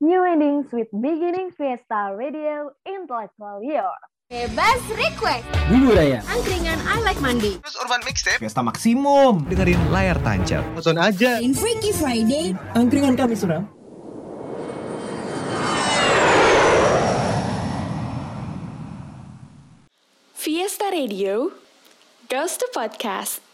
New endings with beginning Fiesta Radio Intellectual Year. Bebas request. Bulu Raya. Angkringan I Like Monday. Terus Urban Mixtape. Fiesta Maksimum. dengerin layar tancap. Nonton aja. In Freaky Friday. Angkringan kami suram. Fiesta Radio, Ghost to Podcast.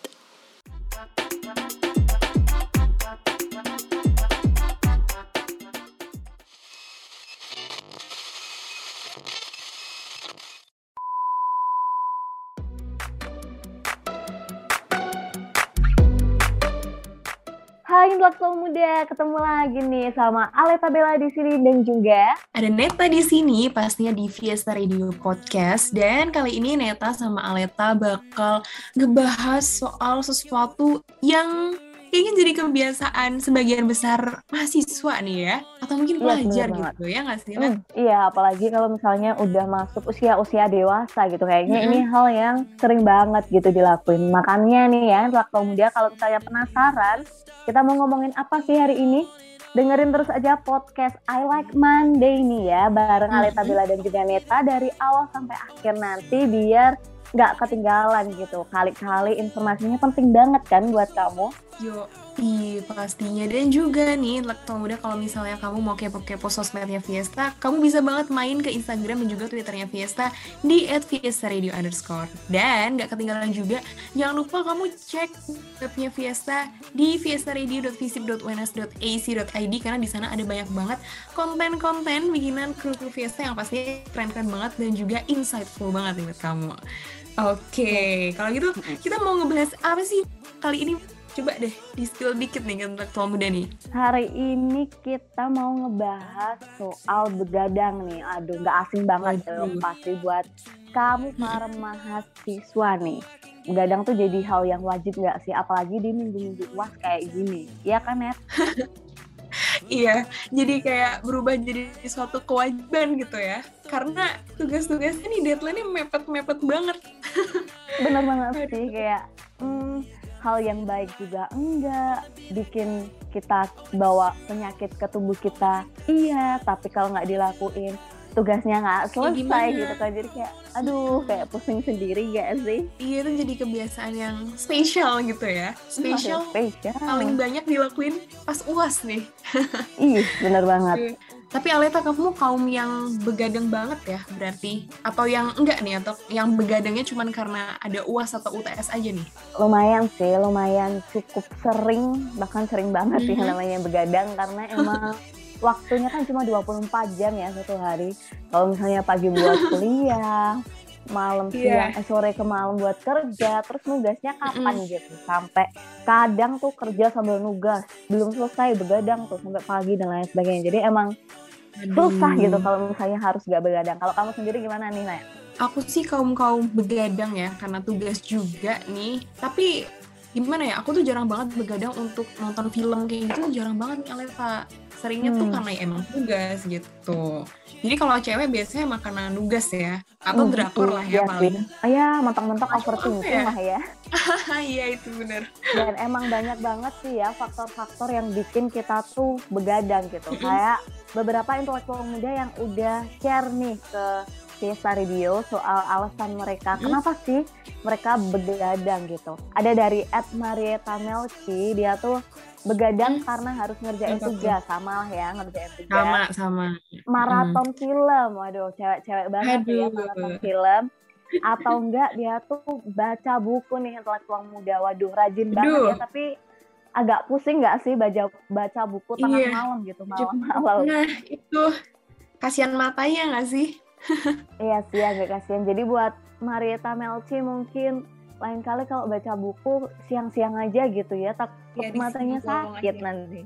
Hai intelektual muda, ketemu lagi nih sama Aleta Bella di sini dan juga Ada Neta di sini, pastinya di Fiesta Radio Podcast. Dan kali ini Neta sama Aleta bakal ngebahas soal sesuatu yang kayaknya jadi kebiasaan sebagian besar mahasiswa nih ya. Atau mungkin pelajar bener gitu ya nggak sih? Nat? Hmm, iya, apalagi kalau misalnya udah masuk usia-usia dewasa gitu. Kayaknya Mm-mm. ini hal yang sering banget gitu dilakuin. Makanya nih ya, intelektual muda kalau misalnya penasaran, kita mau ngomongin apa sih hari ini? Dengerin terus aja podcast I Like Monday nih ya, bareng. Aleta Bella dan juga Neta dari awal sampai akhir nanti biar nggak ketinggalan gitu. Kali-kali informasinya penting banget kan buat kamu. Yo, iya pastinya. Dan juga nih, intelektual muda kalau misalnya kamu mau kepo-kepo sosmednya Fiesta, kamu bisa banget main ke Instagram dan juga Twitternya Fiesta di @fiestaradio underscore. Dan gak ketinggalan juga, jangan lupa kamu cek webnya Fiesta di fiestaradio.visip.uns.ac.id karena di sana ada banyak banget konten-konten bikinan kru-kru Fiesta yang pasti keren-keren banget dan juga insightful banget nih buat kamu. Oke, kalau gitu kita mau ngebahas apa sih kali ini? Coba deh di-spill dikit nih intelektual muda nih. Hari ini kita mau ngebahas soal begadang nih. Aduh, nggak asing banget dong pasti buat kamu para mahasiswa nih. Begadang tuh jadi hal yang wajib nggak sih? Apalagi di minggu-minggu uas kayak gini. Iya kan, Net? Iya, jadi kayak berubah jadi suatu kewajiban gitu ya. Karena tugas-tugasnya nih deadline-nya mepet-mepet banget. Bener banget sih. Kayak hmm, hal yang baik juga enggak. Bikin kita bawa penyakit ke tubuh kita. Iya, tapi kalau nggak dilakuin, tugasnya nggak Kayak selesai gimana? gitu kan. Jadi kayak, aduh, kayak pusing sendiri gak sih? Iya, itu jadi kebiasaan yang spesial gitu ya. Spesial spesial. paling banyak dilakuin pas uas nih. Ih, bener banget. Tapi Aleta, kamu kaum yang begadang banget ya berarti? Atau yang enggak nih? Atau yang begadangnya cuma karena ada uas atau UTS aja nih? Lumayan sih, lumayan cukup sering, bahkan sering banget sih Mhm. namanya begadang karena emang waktunya kan cuma 24 jam ya satu hari. Kalau misalnya pagi buat kuliah, malam Iya. siang, eh, sore ke malam buat kerja, terus nugasnya kapan gitu. Sampai kadang tuh kerja sambil nugas, belum selesai begadang tuh sampai pagi dan lain sebagainya. Jadi emang susah Aduh. gitu kalau misalnya harus gak begadang. Kalau kamu sendiri gimana nih, Naya? aku sih kaum kaum begadang ya karena tugas juga nih tapi gimana ya aku tuh jarang banget begadang untuk nonton film kayak gitu jarang banget nih Aleta seringnya tuh Hmm. karena ya emang tugas gitu jadi kalau cewek biasanya karena nugas ya atau Hmm, drakor lah iya ya sih. paling Oh ya, mentok-mentok overthinking ya? lah ya. iya itu bener Dan emang banyak banget sih ya faktor-faktor yang bikin kita tuh begadang gitu. Kayak beberapa intelektual muda yang udah share nih ke Fiesta Radio soal alasan mereka kenapa sih mereka begadang gitu. Ada dari Ed Marieta Melci, dia tuh begadang karena harus ngerjain tugas sama lah ya ngerjain tugas sama sama. Maraton film waduh cewek-cewek banget tuh ya Aduh. maraton film. Atau enggak dia tuh baca buku nih intelektual muda. Waduh rajin banget Aduh. ya tapi agak pusing nggak sih baca baca buku tengah Iya. malam gitu malam-malam? Nah itu kasihan matanya nggak sih? Iya sih agak kasihan. Jadi buat Marieta Melci mungkin lain kali kalau baca buku siang-siang aja gitu ya takut di matanya sakit nanti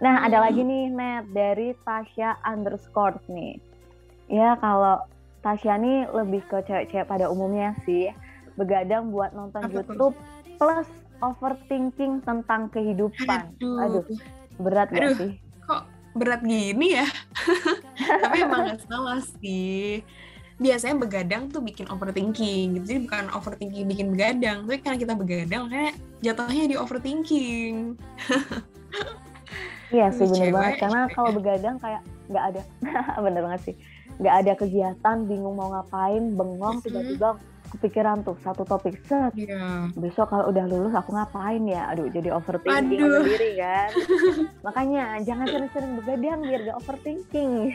Nah, ada lagi nih, Net, dari Tasya underscore nih. Ya, kalau Tasya nih lebih ke cewek-cewek pada umumnya sih. Begadang buat nonton Apa? YouTube plus overthinking tentang kehidupan. aduh, Aduh, berat gak Aduh. sih? kok berat gini ya tapi emang gak salah sih biasanya begadang tuh bikin overthinking gitu. Jadi bukan overthinking bikin begadang, tapi karena kita begadang makanya jatuhnya di overthinking. Iya sih bener cewek, banget karena cewek. kalau begadang kayak nggak ada bener banget sih nggak ada kegiatan bingung mau ngapain bengong tiba-tiba kepikiran tuh satu topik set Iya. besok kalau udah lulus aku ngapain ya aduh jadi overthinking Aduh. sendiri kan makanya jangan sering-sering begadang biar gak overthinking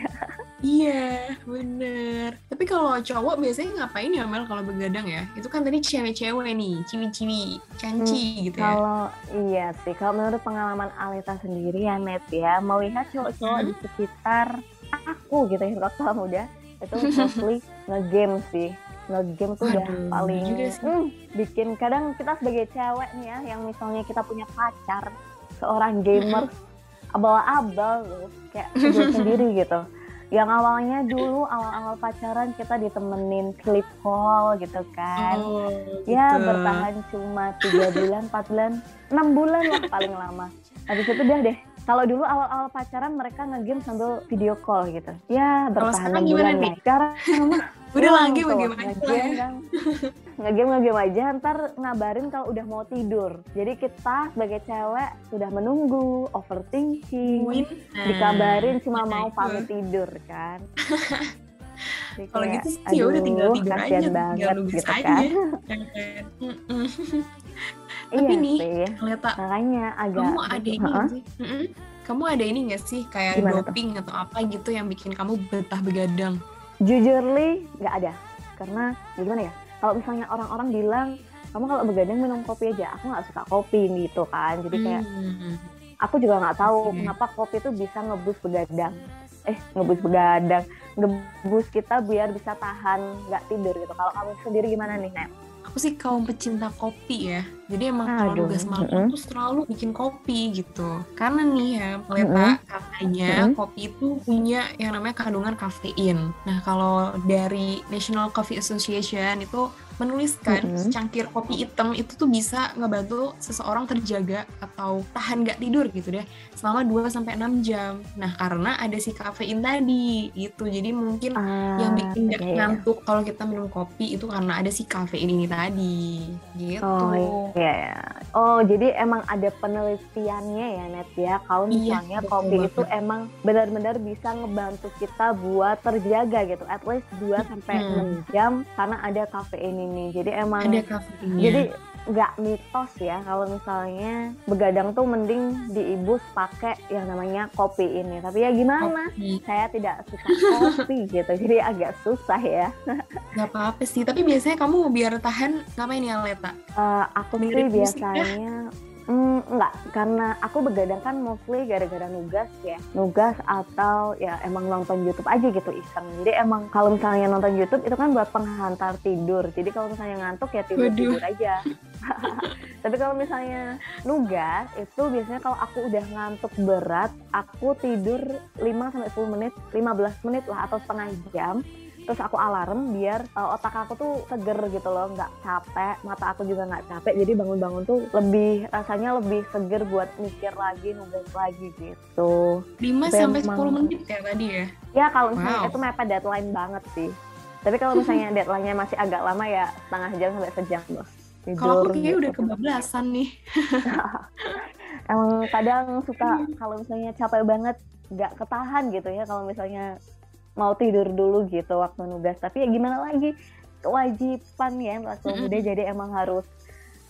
Iya, bener. Tapi kalau cowok biasanya ngapain ya Mel kalau begadang ya? Itu kan tadi cewek-cewek nih, ciwi-ciwi, canci gitu ya. kalau iya sih kalau menurut pengalaman Alita sendiri ya Net ya melihat cowok-cowok di sekitar aku gitu ya waktu muda itu mostly ngegame sih ngegame tuh udah paling hmm, bikin kadang kita sebagai cewek nih ya yang misalnya kita punya pacar seorang gamer abal-abal loh kayak sendiri gitu. Yang awalnya dulu awal-awal pacaran kita ditemenin clip call gitu kan. Oh, ya gitu. bertahan cuma tiga bulan empat bulan enam bulan lah paling lama. Habis itu udah deh kalau dulu awal-awal pacaran mereka ngegame sambil video call gitu. Ya bertahan enam bulan nih? sekarang Udah lagi tuh, bagaimana? ngegame ngegame aja ntar ngabarin kalau udah mau tidur jadi kita sebagai cewek sudah menunggu overthinking Win. dikabarin cuma mau pamit tidur kan Kalau gitu sih ya udah tinggal aduh, tidur aja, tinggal banget nunggu gitu aja. kan Mm-mm. iya Tapi nih, sih Leta, makanya agak kamu ada ini Heeh. nggak sih? Mm-mm. Kamu ada ini nggak sih kayak Gimana tuh? doping atau apa gitu yang bikin kamu betah begadang? Jujur li nggak ada. Karena ya gimana ya? Kalau misalnya orang-orang bilang kamu kalau begadang minum kopi aja. Aku nggak suka kopi gitu kan. Jadi kayak Hmm. aku juga nggak tahu Oke. kenapa kopi itu bisa ngebus begadang. Eh ngebus begadang. Ngebus kita biar bisa tahan nggak tidur gitu. Kalau kamu sendiri gimana nih Net? Aku sih kaum pecinta kopi ya. Jadi emang kalau nugas malam mm-mm. tuh selalu bikin kopi gitu. Karena nih ya, Leta, katanya Mm-mm. kopi itu punya yang namanya kandungan kafein. Nah, kalau dari National Coffee Association itu menuliskan Mm-mm. secangkir kopi hitam itu tuh bisa ngebantu seseorang terjaga atau tahan gak tidur gitu deh selama 2 sampai 6 jam. Nah, karena ada si kafein tadi gitu. Jadi mungkin yang bikin gak iya, iya. ngantuk kalau kita minum kopi itu karena ada si kafein ini tadi gitu. Oh iya ya. Oh jadi emang ada penelitiannya ya Net ya. Kalau Iya, misalnya betul kopi banget. itu emang benar-benar bisa ngebantu kita buat terjaga gitu. At least 2 sampai Hmm. 6 jam karena ada kafein ini. Jadi emang ada kafeinnya. jadi nggak mitos ya kalau misalnya begadang tuh mending diibus pakai yang namanya kopi ini. Tapi ya gimana? Kopi. Saya tidak suka kopi gitu. Jadi agak susah ya. Gak apa-apa sih. Tapi biasanya kamu biar tahan ngapain ya Leta? Eh, aku sih Dengerin musik mm, enggak karena aku begadang kan mostly gara-gara nugas ya. Nugas atau ya emang nonton YouTube aja gitu iseng. Jadi emang kalau misalnya nonton YouTube itu kan buat penghantar tidur. Jadi kalau misalnya ngantuk ya tidur tidur aja. Tapi kalau misalnya nugas itu biasanya kalau aku udah ngantuk berat aku tidur 5 sampai 10 menit 15 menit lah atau setengah jam terus aku alarm biar uh, otak aku tuh seger gitu loh nggak capek mata aku juga nggak capek jadi bangun-bangun tuh lebih rasanya lebih seger buat mikir lagi nugas lagi gitu 5 Memang. sampai 10 menit ya tadi ya. ya kalau misalnya Wow. itu mepet deadline banget sih tapi kalau misalnya deadline-nya masih agak lama ya setengah jam sampai sejam loh Kalau aku kayaknya udah gitu. kebablasan nih. emang kadang suka kalau misalnya capek banget nggak ketahan gitu ya kalau misalnya mau tidur dulu gitu waktu nugas. Tapi ya gimana lagi? Kewajiban ya Mm-mm. muda jadi emang harus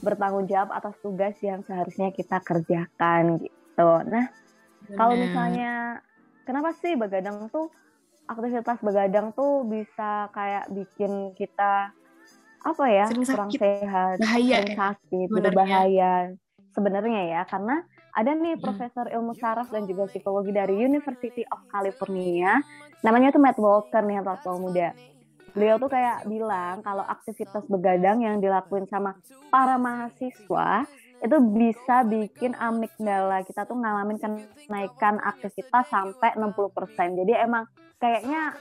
bertanggung jawab atas tugas yang seharusnya kita kerjakan gitu. Nah kalau misalnya kenapa sih begadang tuh aktivitas begadang tuh bisa kayak bikin kita apa ya Sering kurang sakit. sehat bahaya sering ya. sakit berbahaya sebenarnya ya karena ada nih Hmm. profesor ilmu saraf dan juga psikologi dari University of California namanya tuh Matt Walker nih yang tua muda beliau tuh kayak bilang kalau aktivitas begadang yang dilakuin sama para mahasiswa itu bisa bikin amigdala kita tuh ngalamin kenaikan aktivitas sampai 60%. Jadi emang kayaknya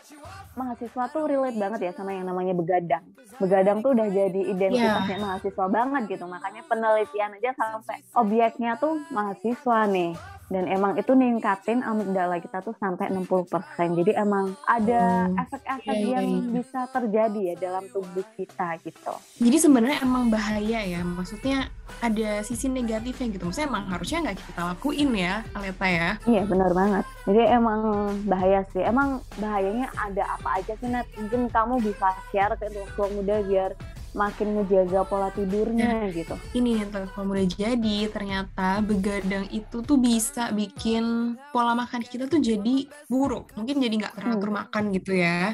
mahasiswa tuh relate banget ya sama yang namanya begadang. Begadang tuh udah jadi identitasnya mahasiswa banget gitu. Makanya penelitian aja sampai objeknya tuh mahasiswa nih. Dan emang itu ningkatin amigdala kita tuh sampai 60%. Jadi emang ada Hmm. efek-efek iya, yang iya. bisa terjadi ya dalam tubuh kita gitu. Jadi sebenarnya emang bahaya ya. Maksudnya ada sisi negatifnya gitu. Maksudnya emang harusnya nggak kita lakuin ya, Aleta ya. Iya benar banget. Jadi emang bahaya sih. Emang bahayanya ada apa aja sih Net? Mungkin kamu bisa share ke untuk muda biar makin ngejaga pola tidurnya gitu. Ini nih kalau udah jadi ternyata begadang itu tuh bisa bikin pola makan kita tuh jadi buruk. Mungkin jadi nggak teratur makan gitu ya.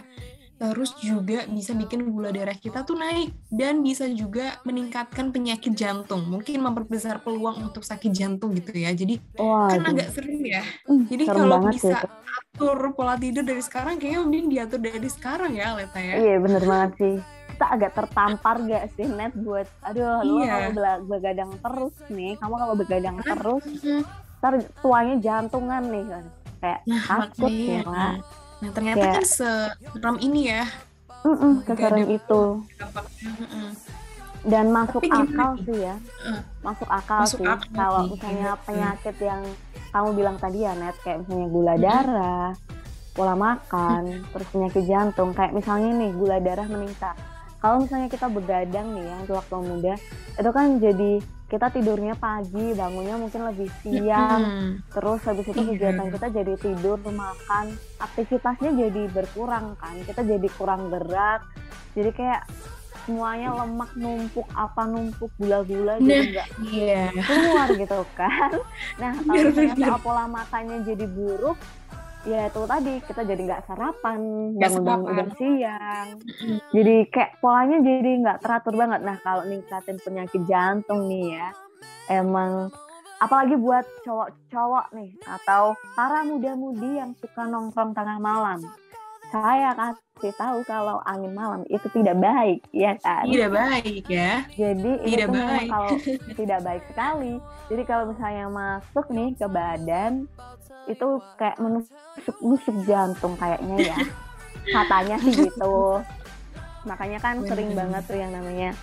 Terus juga bisa bikin gula darah kita tuh naik dan bisa juga meningkatkan penyakit jantung. Mungkin memperbesar peluang untuk sakit jantung gitu ya. Jadi Wah, kan agak serem ya. Hmm, Jadi kalau bisa itu. atur pola tidur dari sekarang kayaknya mending diatur dari sekarang ya Leta ya. Iya bener banget sih. Kita agak tertampar gak sih Net buat aduh lu Iya. kalau begadang terus nih, kamu kalau begadang terus ntar tuanya jantungan nih kan. Kayak Nah, takut ya. Nah, ternyata Kayak- kan seram ini ya Mm-mm, Begadang. keserem itu. Dan masuk Tapi akal sih ya. Eh, Masuk akal Masuk sih. akal Kalau misalnya penyakit yang kamu bilang tadi ya Net, kayak misalnya gula Mhm. darah, pola makan, terus penyakit jantung. Kayak misalnya nih gula darah meningkat. Kalau misalnya kita begadang nih ya untuk waktu muda, itu kan jadi kita tidurnya pagi, bangunnya mungkin lebih siang, Mhm. terus habis itu kegiatan kita jadi tidur, makan, aktivitasnya jadi berkurang kan. Kita jadi kurang gerak. Jadi kayak semuanya lemak numpuk, apa numpuk, gula-gula Nah, jadi nggak Iya. keluar gitu kan. Nah, kalau misalnya pola makannya jadi buruk, ya itu tadi kita jadi nggak sarapan, bangun-bangun udah siang. Jadi kayak polanya jadi nggak teratur banget. Nah, kalau ningkatin penyakit jantung nih ya, emang apalagi buat cowok-cowok nih atau para muda-mudi yang suka nongkrong tengah malam. Saya kasih tahu kalau angin malam itu tidak baik, ya kan? Tidak baik ya. Jadi Tidak memang baik. kalau tidak baik sekali. Jadi kalau misalnya masuk nih ke badan itu kayak menusuk-nusuk jantung kayaknya ya. Katanya sih gitu. Makanya kan sering banget tuh yang namanya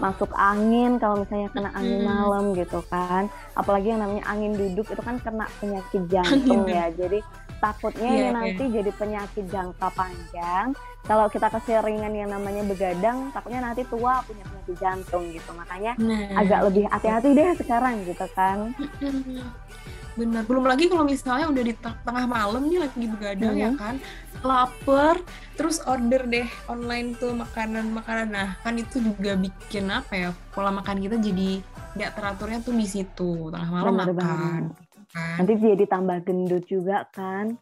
masuk angin kalau misalnya kena angin Mm. malam gitu kan. Apalagi yang namanya angin duduk itu kan kena penyakit jantung ya. Jadi takutnya Iya, ini iya. nanti jadi penyakit jangka panjang kalau kita keseringan yang namanya begadang, takutnya nanti tua punya penyakit jantung gitu. Makanya Nah, agak lebih hati-hati deh sekarang gitu kan. Benar. Belum lagi kalau misalnya udah di teng- tengah malam nih lagi begadang ya Mhm. kan, lapar, terus order deh online tuh makanan-makanan. Nah, kan itu juga bikin apa ya? Pola makan kita jadi nggak teraturnya tuh di situ. Tengah malam Bener makan. Kan? Nanti jadi tambah gendut juga kan.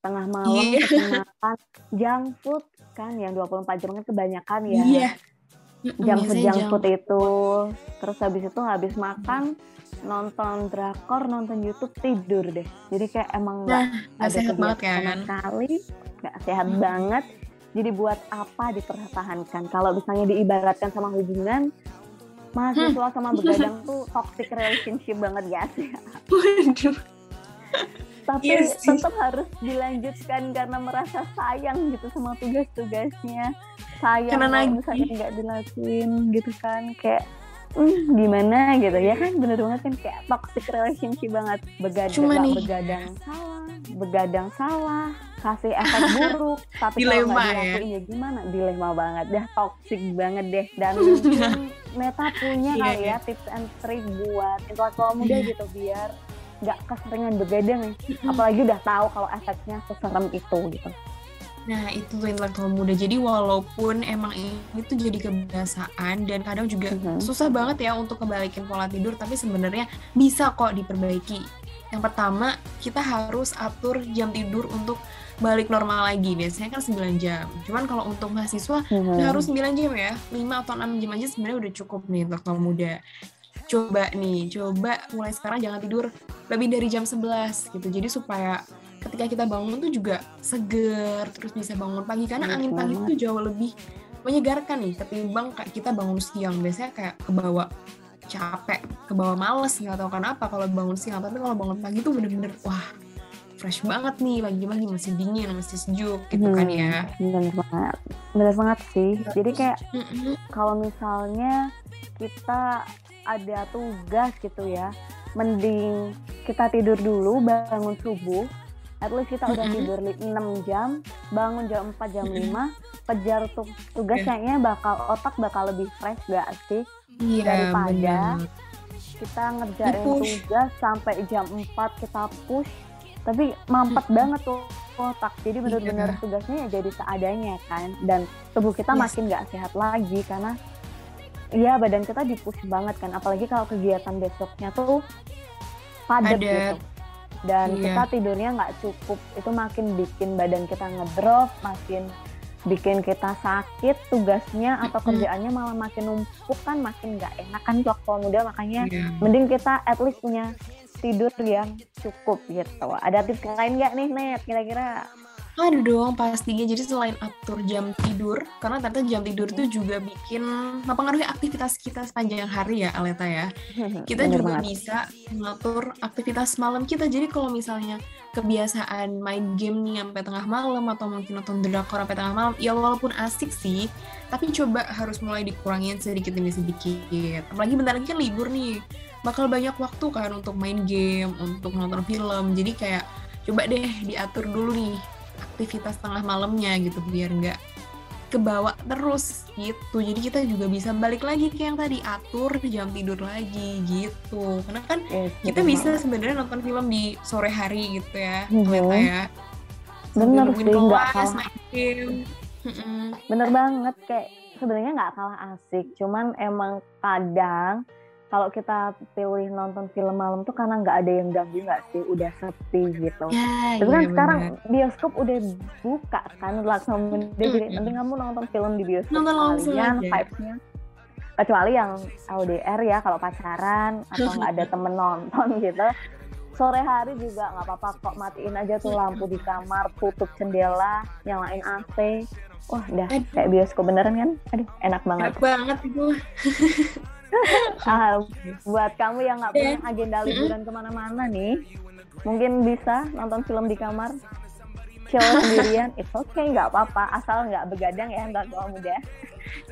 Tengah malam Iya. pesen makan junk food kan yang 24 jam kan kebanyakan ya. Iya. Junk food junk junk food itu. Terus habis itu habis makan nonton drakor, nonton YouTube tidur deh. Jadi kayak emang nggak Nah, ada sehat banget kan? sekali nggak sehat Hmm. banget jadi buat apa dipertahankan kalau misalnya diibaratkan sama hubungan mahasiswa Hmm. sama begadang tuh toxic relationship banget gak sih Waduh. Tapi Iya sih. tetap harus dilanjutkan karena merasa sayang gitu sama tugas-tugasnya sayang Karena kalau misalnya nggak dilakuin gitu kan kayak hmm, gimana gitu ya kan bener banget kan kayak toxic relationship banget begadang Cuma nih. begadang salah begadang salah kasih efek buruk tapi kalau nggak ya. dilakuin ya gimana dilema banget dah toxic banget deh dan mungkin Meta punya Iya, kali iya. ya tips and trick buat intelektual muda Iya. gitu biar nggak keseringan begadang nih apalagi udah tahu kalau efeknya seserem itu gitu Nah, itu tuh intelektual muda. Jadi walaupun emang ini tuh jadi kebiasaan dan kadang juga Mhm. susah banget ya untuk kebalikin pola tidur, tapi sebenarnya bisa kok diperbaiki. Yang pertama, kita harus atur jam tidur untuk balik normal lagi. Biasanya kan 9 jam. Cuman kalau untuk mahasiswa Mhm. nggak harus 9 jam ya. 5 atau 6 jam aja sebenarnya udah cukup nih intelektual muda. Coba nih, coba mulai sekarang jangan tidur lebih dari jam 11 gitu. Jadi supaya ketika kita bangun tuh juga seger, terus bisa bangun pagi karena Bener angin pagi tuh jauh lebih menyegarkan nih ketimbang kayak kita bangun siang. Biasanya kayak kebawa capek, kebawa males nggak tahu kenapa kalau bangun siang. Tapi kalau bangun pagi tuh bener-bener wah fresh banget nih pagi-pagi masih dingin, masih sejuk gitu kan Hmm, ya. bener banget bener banget sih jadi kayak kalau misalnya kita ada tugas gitu ya mending kita tidur dulu bangun subuh at least kita udah Mm-mm. tidur li- 6 jam bangun jam 4 jam Mm-mm. 5 kejar tuh tugas Iya. kayaknya bakal otak bakal lebih fresh gak sih Iya, daripada bener. kita ngerjain tugas sampai jam 4 kita push tapi mampet banget tuh otak jadi bener-bener Iya. tugasnya ya jadi seadanya kan dan tubuh kita Yes. makin nggak sehat lagi karena Iya badan kita dipush banget kan apalagi kalau kegiatan besoknya tuh padat gitu. Dan Iya. kita tidurnya nggak cukup. Itu makin bikin badan kita ngedrop makin bikin kita sakit tugasnya atau kerjaannya malah makin numpuk kan makin nggak enak kan waktu muda. Makanya Iya. mending kita at least punya tidur yang cukup gitu. Ada tips lain nggak nih net kira-kira Ada dong pastinya. Jadi selain atur jam tidur, karena ternyata jam tidur itu juga bikin mempengaruhi aktivitas kita sepanjang hari ya, Aleta ya. Kita Bener juga banget. bisa mengatur aktivitas malam kita. Jadi kalau misalnya kebiasaan main game nih sampai tengah malam atau mungkin nonton drakor sampai tengah malam, ya walaupun asik sih, tapi coba harus mulai dikurangin sedikit demi sedikit. Apalagi bentar lagi kan libur nih, bakal banyak waktu kan untuk main game, untuk nonton film. Jadi kayak coba deh diatur dulu nih aktivitas tengah malamnya gitu biar nggak kebawa terus gitu. Jadi kita juga bisa balik lagi ke yang tadi atur jam tidur lagi gitu. Karena kan Yes, kita betul bisa banget. sebenarnya nonton film di sore hari gitu ya. Aleta ya. Bener sih, nggak kalah. main game. Mm-mm. bener banget kayak sebenarnya nggak kalah asik cuman emang kadang kalau kita pilih nonton film malam tuh karena nggak ada yang ganggu nggak sih? Udah sepi gitu. Ya, Tapi kan iya sekarang bioskop udah buka kan langsung jadi Mm-mm. penting kamu nonton film di bioskop. Nonton langsung vibes-nya. Kecuali yang LDR ya kalau pacaran atau nggak ada temen nonton gitu. Sore hari juga nggak apa-apa kok matiin aja tuh lampu di kamar tutup jendela nyalain AC wah udah Aduh. kayak bioskop beneran kan? Aduh enak banget. Enak banget itu. Ah, buat kamu yang nggak punya agenda liburan ke mana-mana nih, mungkin bisa nonton film di kamar, chill sendirian, it's okay, nggak apa-apa, asal nggak begadang ya nggak tua muda.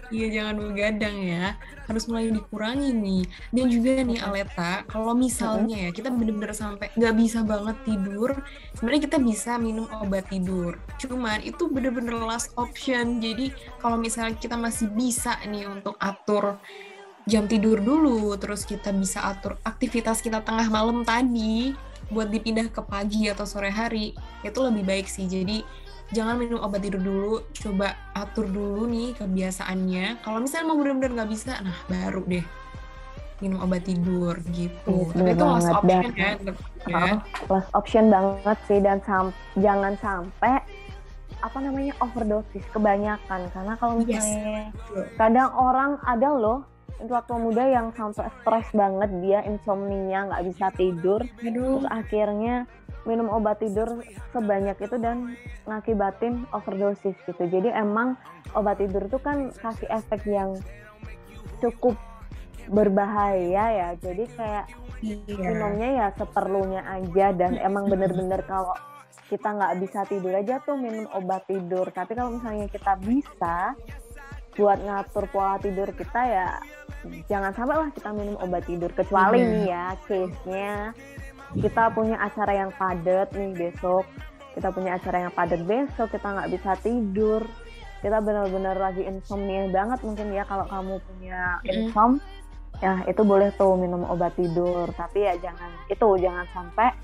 Iya jangan begadang ya, harus mulai dikurangi nih. Dan juga nih Aleta, kalau misalnya ya kita bener-bener sampai nggak bisa banget tidur, sebenarnya kita bisa minum obat tidur. Cuman itu bener-bener last option. Jadi kalau misalnya kita masih bisa nih untuk atur jam tidur dulu, terus kita bisa atur aktivitas kita tengah malam tadi buat dipindah ke pagi atau sore hari, itu lebih baik sih. Jadi jangan minum obat tidur dulu, coba atur dulu nih kebiasaannya. Kalau misalnya mau benar-benar nggak bisa, nah baru deh minum obat tidur gitu. Iya, Tapi itu last option Dan. ya, ya. Oh, last option banget sih dan sam- jangan sampai apa namanya overdosis kebanyakan karena kalau Yes. misalnya Betul. kadang orang ada loh intelektual muda yang sampai stres banget dia insomnia nggak bisa tidur. Aduh, terus akhirnya minum obat tidur sebanyak itu dan ngakibatin overdosis gitu. Jadi emang obat tidur itu kan kasih efek yang cukup berbahaya ya. Jadi kayak iya. minumnya ya seperlunya aja dan emang bener-bener kalau kita nggak bisa tidur aja tuh minum obat tidur. Tapi kalau misalnya kita bisa buat ngatur pola tidur kita ya jangan sampai lah kita minum obat tidur kecuali Iya. nih ya case-nya kita punya acara yang padat nih besok kita punya acara yang padat besok kita nggak bisa tidur kita benar-benar lagi insomnia banget mungkin ya kalau kamu punya insom ya itu boleh tuh minum obat tidur tapi ya jangan itu jangan sampai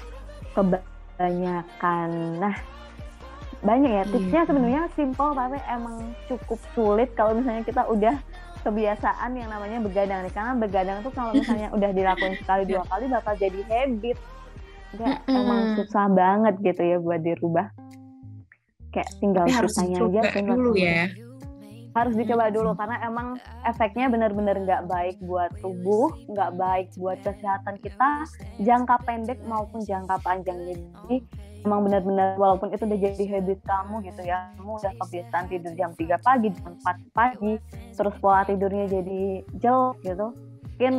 kebanyakan nah banyak ya tipsnya Iya. sebenarnya simple tapi emang cukup sulit kalau misalnya kita udah kebiasaan yang namanya begadang nih karena begadang tuh kalau misalnya udah dilakuin sekali dua kali bakal jadi habit Mm-mm. emang susah banget gitu ya buat dirubah kayak tinggal sisanya aja tinggal dulu ya. Harus dicoba dulu karena emang efeknya benar-benar nggak baik buat tubuh, nggak baik buat kesehatan kita jangka pendek maupun jangka panjang. Jadi emang benar-benar walaupun itu udah jadi habit kamu gitu ya, kamu udah kebiasaan tidur jam 3 pagi, jam 4 pagi, terus pola tidurnya jadi jelek gitu. Mungkin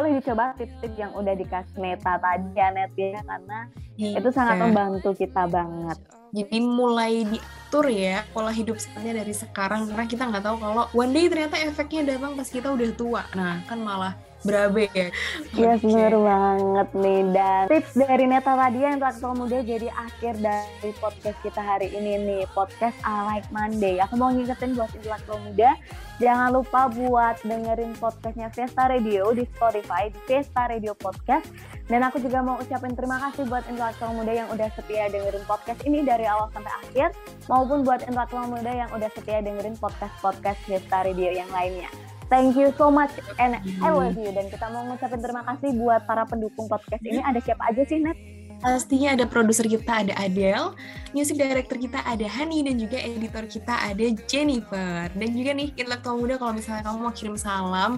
boleh dicoba tips-tips yang udah dikasih Neta tadi ya Net ya karena itu sangat Iya. membantu kita banget. Jadi mulai diatur ya pola hidup sebenarnya dari sekarang karena kita nggak tahu kalau one day ternyata efeknya datang pas kita udah tua. Nah kan malah berabe ya. Iya bener banget nih dan tips dari Neta Radia intelektual muda jadi akhir dari podcast kita hari ini nih podcast I Like Monday. Aku mau ngingetin buat intelektual muda jangan lupa buat dengerin podcastnya Fiesta Radio di Spotify di Fiesta Radio Podcast dan aku juga mau ucapin terima kasih buat intelektual muda yang udah setia dengerin podcast ini dari awal sampai akhir maupun buat intelektual muda yang udah setia dengerin podcast-podcast Fiesta Radio yang lainnya. Thank you so much and I love you. Dan kita mau ngucapin terima kasih buat para pendukung podcast ini. Ada siapa aja sih, Net? Pastinya ada produser kita ada Adele, music director kita ada Hani dan juga editor kita ada Jennifer. Dan juga nih intelektual muda kalau misalnya kamu mau kirim salam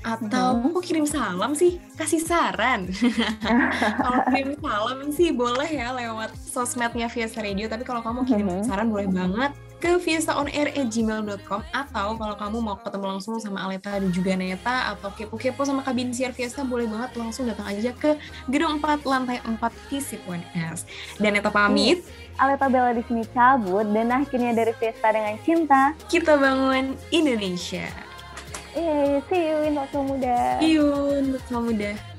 atau kok kirim salam sih kasih saran. kalau kirim salam sih boleh ya lewat sosmednya Fiesta Radio. Tapi kalau kamu mau kirim Mhm. saran boleh banget ke fiestaonair@gmail.com atau kalau kamu mau ketemu langsung sama Aleta dan juga Neta atau kepo-kepo sama kabin siar Fiesta boleh banget langsung datang aja ke gedung 4 lantai 4 Visip 1S. Dan Neta pamit, Aleta Bella di sini cabut dan akhirnya dari Fiesta dengan cinta. kita bangun Indonesia. Yeay, see you intelektual muda. Yun, betul muda.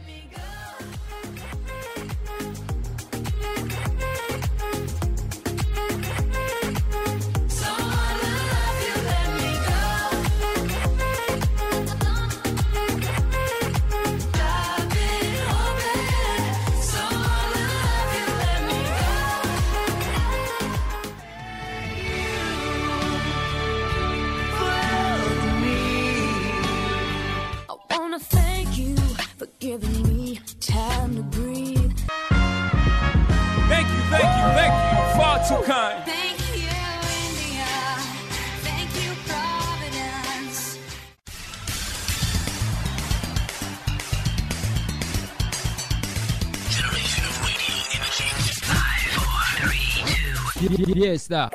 Fiesta